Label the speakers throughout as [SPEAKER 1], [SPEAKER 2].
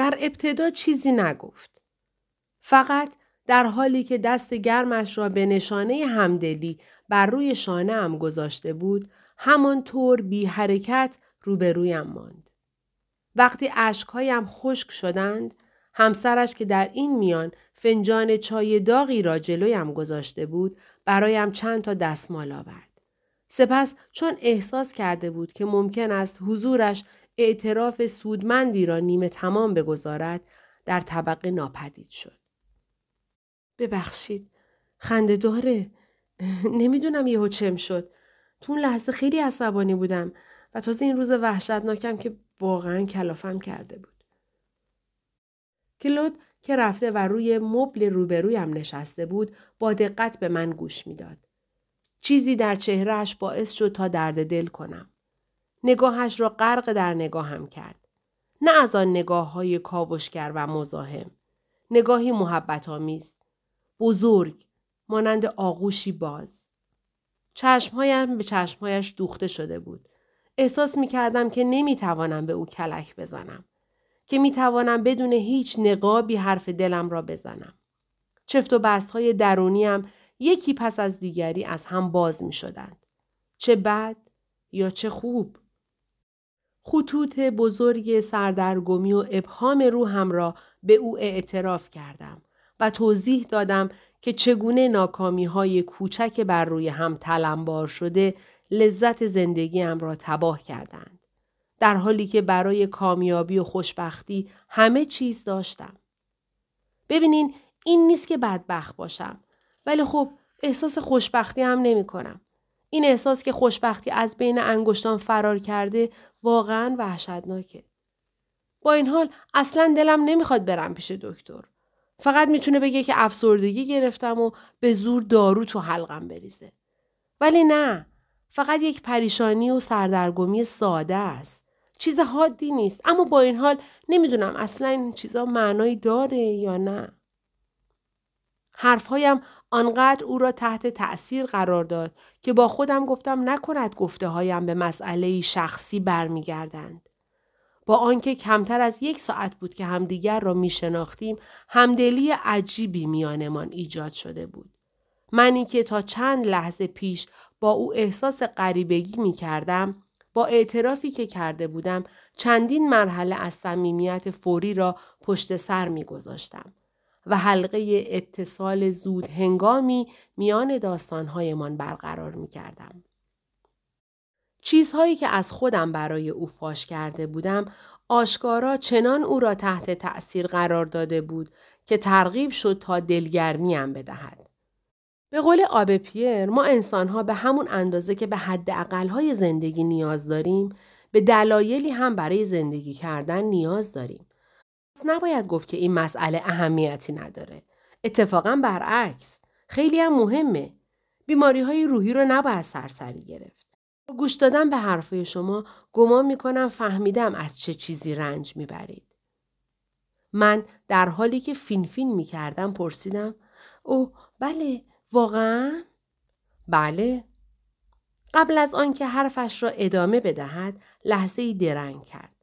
[SPEAKER 1] در ابتدا چیزی نگفت. فقط در حالی که دست گرمش را به نشانه همدلی بر روی شانه هم گذاشته بود، همانطور بی حرکت روبرویم ماند. وقتی اشکهایم خشک شدند، همسرش که در این میان فنجان چای داغی را جلویم گذاشته بود، برایم چند تا دستمال آورد. سپس چون احساس کرده بود که ممکن است حضورش اعتراف سودمندی را نیمه تمام بگذارد، در طبقه ناپدید شد. ببخشید، خنده داره. نمی‌دونم یهو چم شد. تو اون لحظه خیلی عصبانی بودم و تازه این روز وحشتناکم که واقعا کلافم کرده بود. کلود که رفته و روی مبل روبرویم نشسته بود با دقت به من گوش می‌داد. چیزی در چهرهش باعث شد تا درد دل کنم. نگاهش را غرق در نگاهم کرد. نه از آن نگاه های کاوشگر و مزاحم. نگاهی محبت آمیز. بزرگ. مانند آغوشی باز. چشمهایم به چشمهایش دوخته شده بود. احساس می کردم که نمی توانم به او کلک بزنم. که می توانم بدون هیچ نقابی حرف دلم را بزنم. چفت و بست های درونیم یکی پس از دیگری از هم باز می شدند. چه بد یا چه خوب. خطوط بزرگ سردرگمی و ابهام روحم را به او اعتراف کردم و توضیح دادم که چگونه ناکامی های کوچک بر روی هم تلمبار شده لذت زندگیم را تباه کردند. در حالی که برای کامیابی و خوشبختی همه چیز داشتم. ببینین این نیست که بدبخت باشم ولی خب احساس خوشبختی هم نمی کنم. این احساس که خوشبختی از بین انگشتان فرار کرده واقعا وحشتناکه. با این حال اصلا دلم نمی‌خواد برم پیش دکتر. فقط می‌تونه بگه که افسردگی گرفتم و به زور دارو تو حلقم بریزه. ولی نه. فقط یک پریشانی و سردرگمی ساده است. چیز حادی نیست. اما با این حال نمی‌دونم اصلا این چیزا معنایی داره یا نه. حرفهایم آنقدر او را تحت تأثیر قرار داد که با خودم گفتم نکند گفته هایم به مسئله شخصی برمیگردند. با آنکه کمتر از یک ساعت بود که همدیگر را می شناختیم همدلی عجیبی میانمان ایجاد شده بود. منی که تا چند لحظه پیش با او احساس غریبگی می کردم با اعترافی که کرده بودم چندین مرحله از صمیمیت فوری را پشت سر می گذاشتم. و حلقه اتصال زود هنگامی میان داستانهایمان برقرار می کردم. چیزهایی که از خودم برای او فاش کرده بودم آشکارا چنان او را تحت تأثیر قرار داده بود که ترغیب شد تا دلگرمیم بدهد. به قول آب پیر ما انسانها به همون اندازه که به حد اقلهای زندگی نیاز داریم به دلایلی هم برای زندگی کردن نیاز داریم. نباید گفت که این مسئله اهمیتی نداره. اتفاقا برعکس. خیلی هم مهمه. بیماری های روحی رو نباید سرسری گرفت. با گوش دادن به حرفای شما گمان می‌کنم فهمیدم از چه چیزی رنج می‌برید. من در حالی که فین فین می‌کردم پرسیدم او بله واقعا؟ بله. قبل از آنکه حرفش را ادامه بدهد لحظه ای درنگ کرد.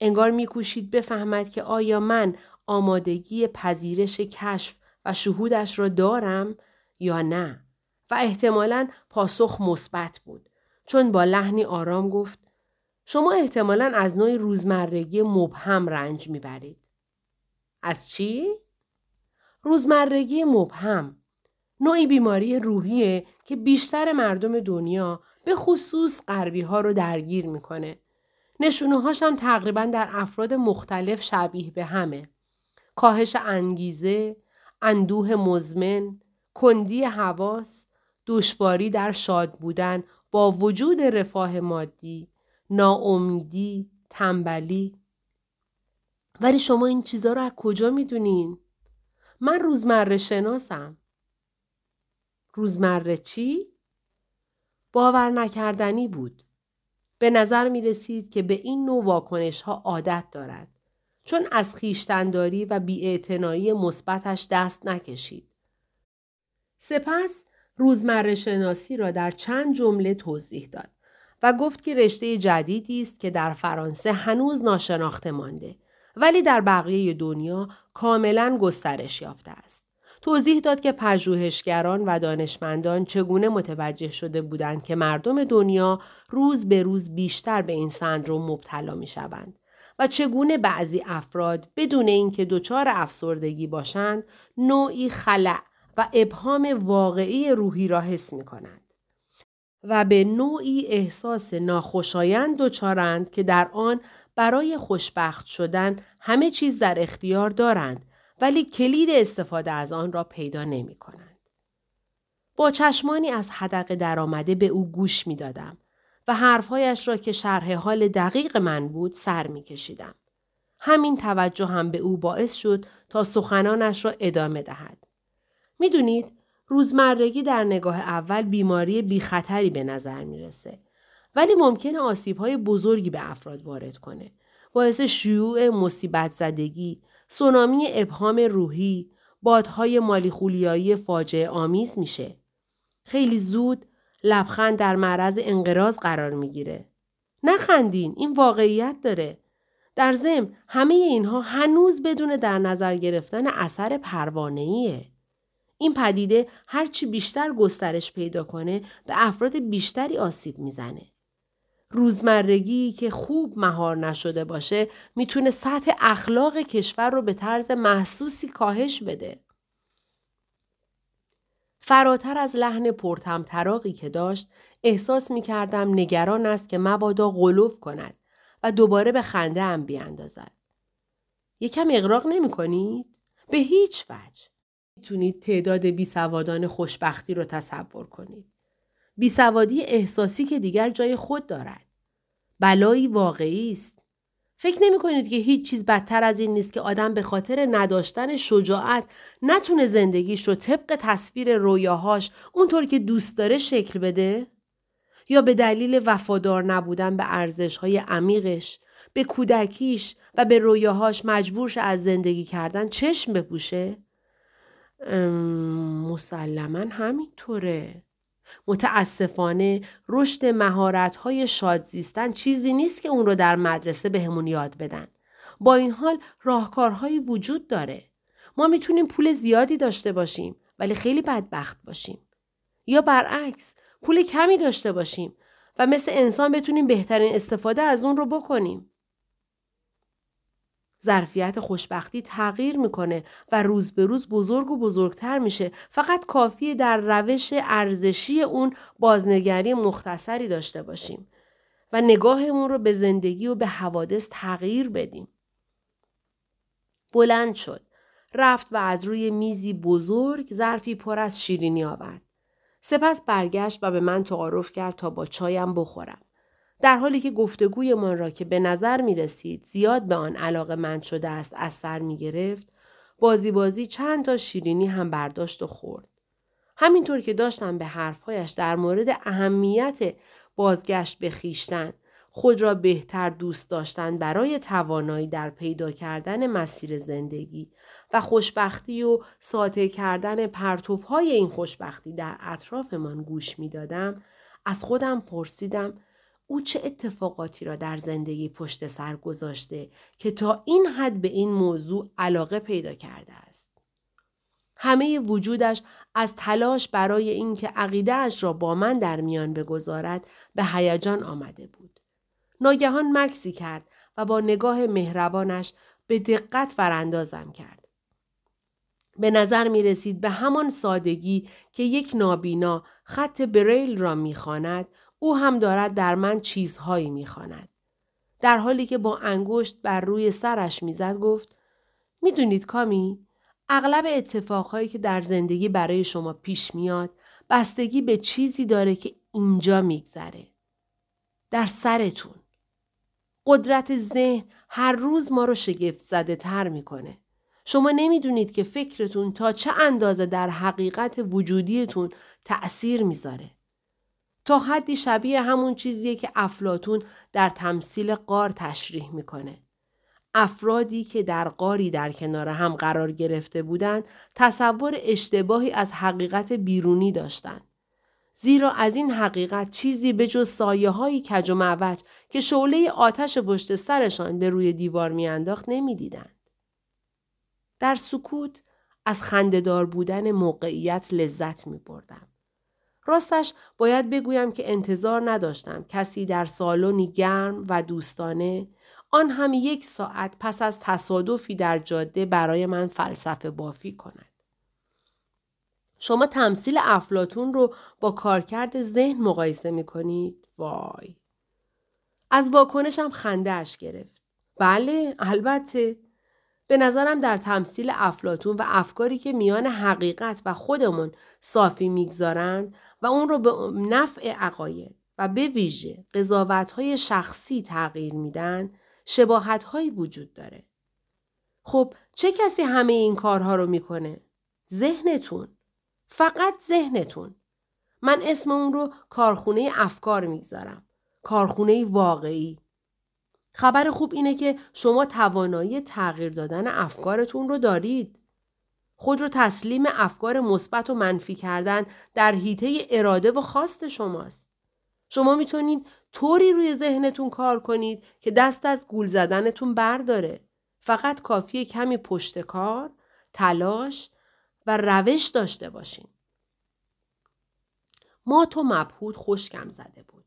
[SPEAKER 1] انگار میکوشید بفهمد که آیا من آمادگی پذیرش کشف و شهودش را دارم یا نه و احتمالا پاسخ مثبت بود چون با لحنی آرام گفت شما احتمالا از نوع روزمرگی مبهم رنج می‌برید. از چی؟ روزمرگی مبهم. نوعی بیماری روحیه که بیشتر مردم دنیا به خصوص غربی ها رو درگیر می‌کنه. نشونه هاشم تقریبا در افراد مختلف شبیه به همه. کاهش انگیزه، اندوه مزمن، کندی حواس، دشواری در شاد بودن با وجود رفاه مادی، ناامیدی، تنبلی. ولی شما این چیزها رو از کجا می‌دونین؟ من روزمره شناسم. روزمره چی؟ باور نکردنی بود. به نظر می رسید که به این نوع واکنش ها عادت دارد. چون از خیشتنداری و بیاعتنایی مثبتش دست نکشید. سپس روزمره شناسی را در چند جمله توضیح داد و گفت که رشته جدیدی است که در فرانسه هنوز ناشناخته مانده ولی در بقیه دنیا کاملا گسترش یافته است. توضیح داد که پژوهشگران و دانشمندان چگونه متوجه شده بودند که مردم دنیا روز به روز بیشتر به این سندروم مبتلا می شوند و چگونه بعضی افراد بدون اینکه دچار افسردگی باشند نوعی خلع و ابهام واقعی روحی را حس می کنند. و به نوعی احساس ناخوشایند دچارند که در آن برای خوشبخت شدن همه چیز در اختیار دارند ولی کلید استفاده از آن را پیدا نمی کنند. با چشمانی از حدق درآمده به او گوش می دادم و حرفهایش را که شرح حال دقیق من بود سر می کشیدم. همین توجه هم به او باعث شد تا سخنانش را ادامه دهد. می‌دونید روزمرگی در نگاه اول بیماری بی خطری به نظر می‌رسه. ولی ممکنه آسیب های بزرگی به افراد وارد کنه. باعث شیوع مصیبت زدگی، سونامی ابهام روحی، بادهای مالیخولیایی فاجعه آمیز میشه. خیلی زود لبخند در معرض انقراض قرار می‌گیره. نخندین این واقعیت داره. در ضمن همه اینها هنوز بدون در نظر گرفتن اثر پروانه‌ایه. این پدیده هرچی بیشتر گسترش پیدا کنه به افراد بیشتری آسیب می‌زنه. روزمرگی که خوب مهار نشده باشه می‌تونه سطح اخلاق کشور رو به طرز محسوسی کاهش بده. فراتر از لحن پرتمطراقی که داشت احساس می کردم نگران است که مبادا غلوف کند و دوباره به خنده هم بیاندازد. یکم اقراق نمی کنید؟ به هیچ وجه. می‌تونید تعداد بیسوادان خوشبختی رو تصور کنید. بیسوادی احساسی که دیگر جای خود دارد. بلایی واقعی است. فکر نمی کنید که هیچ چیز بدتر از این نیست که آدم به خاطر نداشتن شجاعت نتونه زندگیش رو طبق تصویر رویاهاش اونطور که دوست داره شکل بده؟ یا به دلیل وفادار نبودن به ارزشهای عمیقش، به کودکیش و به رویاهاش مجبورش از زندگی کردن چشم بپوشه؟ مسلما همینطوره. متاسفانه رشد مهارت‌های شادزیستن چیزی نیست که اون رو در مدرسه بهمون یاد بدن. با این حال راهکارهایی وجود داره. ما می‌تونیم پول زیادی داشته باشیم ولی خیلی بدبخت باشیم. یا برعکس پول کمی داشته باشیم و مثل انسان بتونیم بهترین استفاده از اون رو بکنیم. ظرفیت خوشبختی تغییر می‌کنه و روز به روز بزرگ و بزرگتر میشه فقط کافیه در روش ارزشی اون بازنگری مختصری داشته باشیم و نگاهمون رو به زندگی و به حوادث تغییر بدیم. بلند شد. رفت و از روی میزی بزرگ ظرفی پر از شیرینی آورد. سپس برگشت و به من تعارف کرد تا با چایم بخورم. در حالی که گفتگویمان را که به نظر می رسید زیاد به آن علاقه من شده است از سر می گرفت بازی بازی چند تا شیرینی هم برداشت و خورد. همینطور که داشتم به حرفهایش در مورد اهمیت بازگشت به خیشتن خود را بهتر دوست داشتن برای توانایی در پیدا کردن مسیر زندگی و خوشبختی و ساطع کردن پرتوهای این خوشبختی در اطرافمان گوش می دادم، از خودم پرسیدم او چه اتفاقاتی را در زندگی پشت سر گذاشته که تا این حد به این موضوع علاقه پیدا کرده است. همه وجودش از تلاش برای اینکه عقیدهاش را با من در میان بگذارد به هیجان آمده بود. ناگهان مکسی کرد و با نگاه مهربانش به دقت وراندازم کرد. به نظر می رسید به همان سادگی که یک نابینا خط بریل را می‌خواند او هم دارد در من چیزهایی می‌خواند. در حالی که با انگشت بر روی سرش می‌زد گفت می‌دونید کامی اغلب اتفاقهایی که در زندگی برای شما پیش میاد بستگی به چیزی داره که اینجا میگذره. در سرتون. قدرت ذهن هر روز ما رو شگفت زده تر می‌کنه. شما نمی‌دونید که فکرتون تا چه اندازه در حقیقت وجودیتون تأثیر می‌ذاره. تا حدی شبیه همون چیزیه که افلاتون در تمثیل قار تشریح می‌کنه. افرادی که در قاری در کنار هم قرار گرفته بودند تصور اشتباهی از حقیقت بیرونی داشتند. زیرا از این حقیقت چیزی به جز سایه های کج و معوج که شعله آتش پشت سرشان به روی دیوار میانداخت نمی‌دیدند. در سکوت از خندهدار بودن موقعیت لذت می بردم. راستش باید بگویم که انتظار نداشتم کسی در سالنی گرم و دوستانه آن هم یک ساعت پس از تصادفی در جاده برای من فلسفه بافی کند. شما تمثیل افلاتون رو با کارکرد ذهن مقایسه می کنید؟ وای. از واکنشم خنده اش گرفت. بله، البته. به نظرم در تمثیل افلاتون و افکاری که میان حقیقت و خودمون صافی می‌گذارند اون رو به نفع عقاید و به ویژه قضاوت های شخصی تغییر میدن شباهت هایی وجود داره. خب چه کسی همه این کارها رو می‌کنه؟ ذهنتون. فقط ذهنتون. من اسم اون رو کارخونه افکار می‌گذارم. کارخونه واقعی. خبر خوب اینه که شما توانایی تغییر دادن افکارتون رو دارید. خود رو تسلیم افکار مثبت و منفی کردن در حیطه اراده و خواست شماست. شما می‌تونید طوری روی ذهنتون کار کنید که دست از گول زدنتون برداره. فقط کافی کمی پشت کار، تلاش و روش داشته باشین. ما تو مبهود خوشکم زده بود.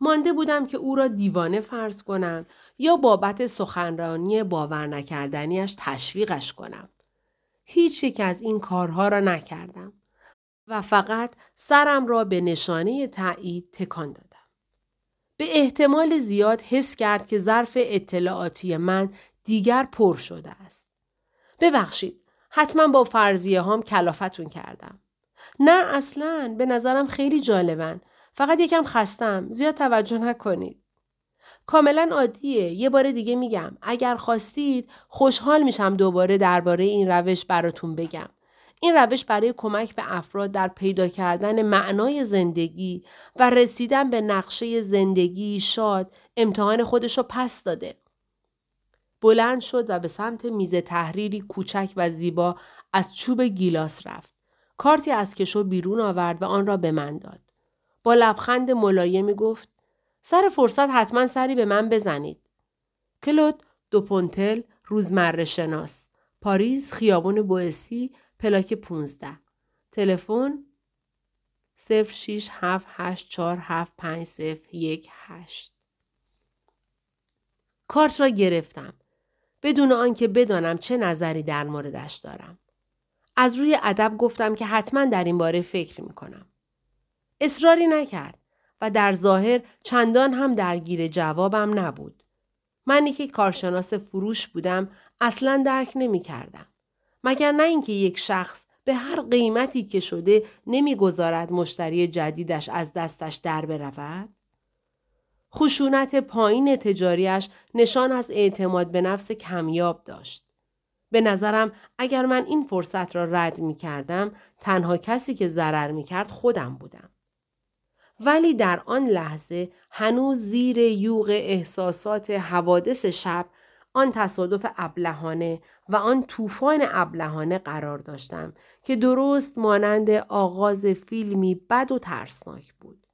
[SPEAKER 1] مانده بودم که او را دیوانه فرض کنم یا بابت سخنرانی باور نکردنیش تشویقش کنم. هیچ یک از این کارها را نکردم و فقط سرم را به نشانه تایید تکان دادم. به احتمال زیاد حس کرد که ظرف اطلاعاتی من دیگر پر شده است. ببخشید حتما با فرضیه هام کلافتون کردم. نه اصلا به نظرم خیلی جالبن. فقط یکم خستم. زیاد توجه نکنید. کاملا عادیه. یه بار دیگه میگم. اگر خواستید خوشحال میشم دوباره درباره این روش براتون بگم. این روش برای کمک به افراد در پیدا کردن معنای زندگی و رسیدن به نقشه زندگی شاد امتحان خودش رو پس داده. بلند شد و به سمت میز تحریری کوچک و زیبا از چوب گیلاس رفت. کارتی از کشو بیرون آورد و آن را به من داد. با لبخند ملایمی گفت سر فرصت حتما سری به من بزنید. کلود دو پونتل روزمره شناس پاریس خیابون بوئسی پلاک 15 تلفن 0678475018 کارت را گرفتم بدون آنکه بدانم چه نظری در موردش دارم. از روی ادب گفتم که حتما در این باره فکر می کنم. اصراری نکرد و در ظاهر چندان هم درگیر جوابم نبود. منی که کارشناس فروش بودم اصلا درک نمی کردم. مگر نه اینکه یک شخص به هر قیمتی که شده نمی‌گذارد مشتری جدیدش از دستش در برود؟ خشونت پایین تجاریش نشان از اعتماد به نفس کمیاب داشت. به نظرم اگر من این فرصت را رد می کردم تنها کسی که ضرر می کرد خودم بودم. ولی در آن لحظه هنوز زیر یوغ احساسات حوادث شب آن تصادف ابلهانه و آن طوفان ابلهانه قرار داشتم که درست مانند آغاز فیلمی بد و ترسناک بود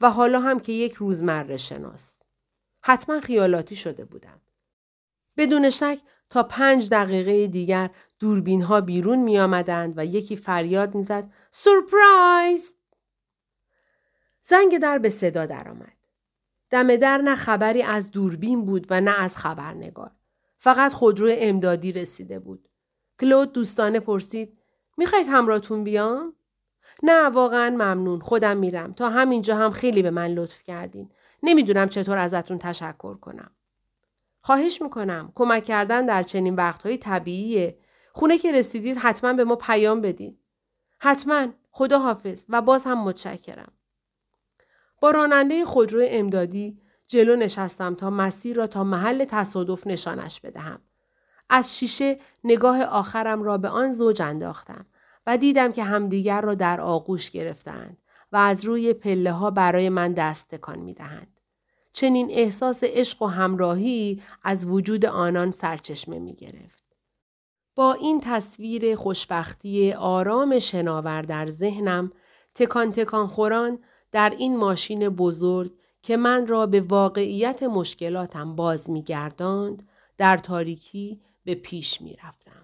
[SPEAKER 1] و حالا هم که یک روزمره شناس. حتما خیالاتی شده بودم. بدون شک تا پنج دقیقه دیگر دوربین ها بیرون می آمدند و یکی فریاد می زد سورپرایز! زنگ در به صدا درآمد. دم در نه خبری از دوربین بود و نه از خبرنگار. فقط خودرو امدادی رسیده بود. کلود دوستانه پرسید می‌خواید همراهتون بیام؟ نه واقعا ممنون خودم میرم تا همینجا هم خیلی به من لطف کردین. نمی‌دونم چطور ازتون تشکر کنم. خواهش می‌کنم کمک کردن در چنین وقتهای طبیعیه. خونه که رسیدید حتما به ما پیام بدین. حتما خدا حافظ و باز هم متشکرم. با راننده خودرو امدادی جلو نشستم تا مسیر را تا محل تصادف نشانش بدهم. از شیشه نگاه آخرم را به آن زوج انداختم و دیدم که همدیگر را در آغوش گرفتند و از روی پله ها برای من دست تکان می دهند. چنین احساس عشق و همراهی از وجود آنان سرچشمه می گرفت. با این تصویر خوشبختی آرام شناور در ذهنم تکان تکان خوران در این ماشین بزرگ که من را به واقعیت مشکلاتم باز می گرداند در تاریکی به پیش می رفتم.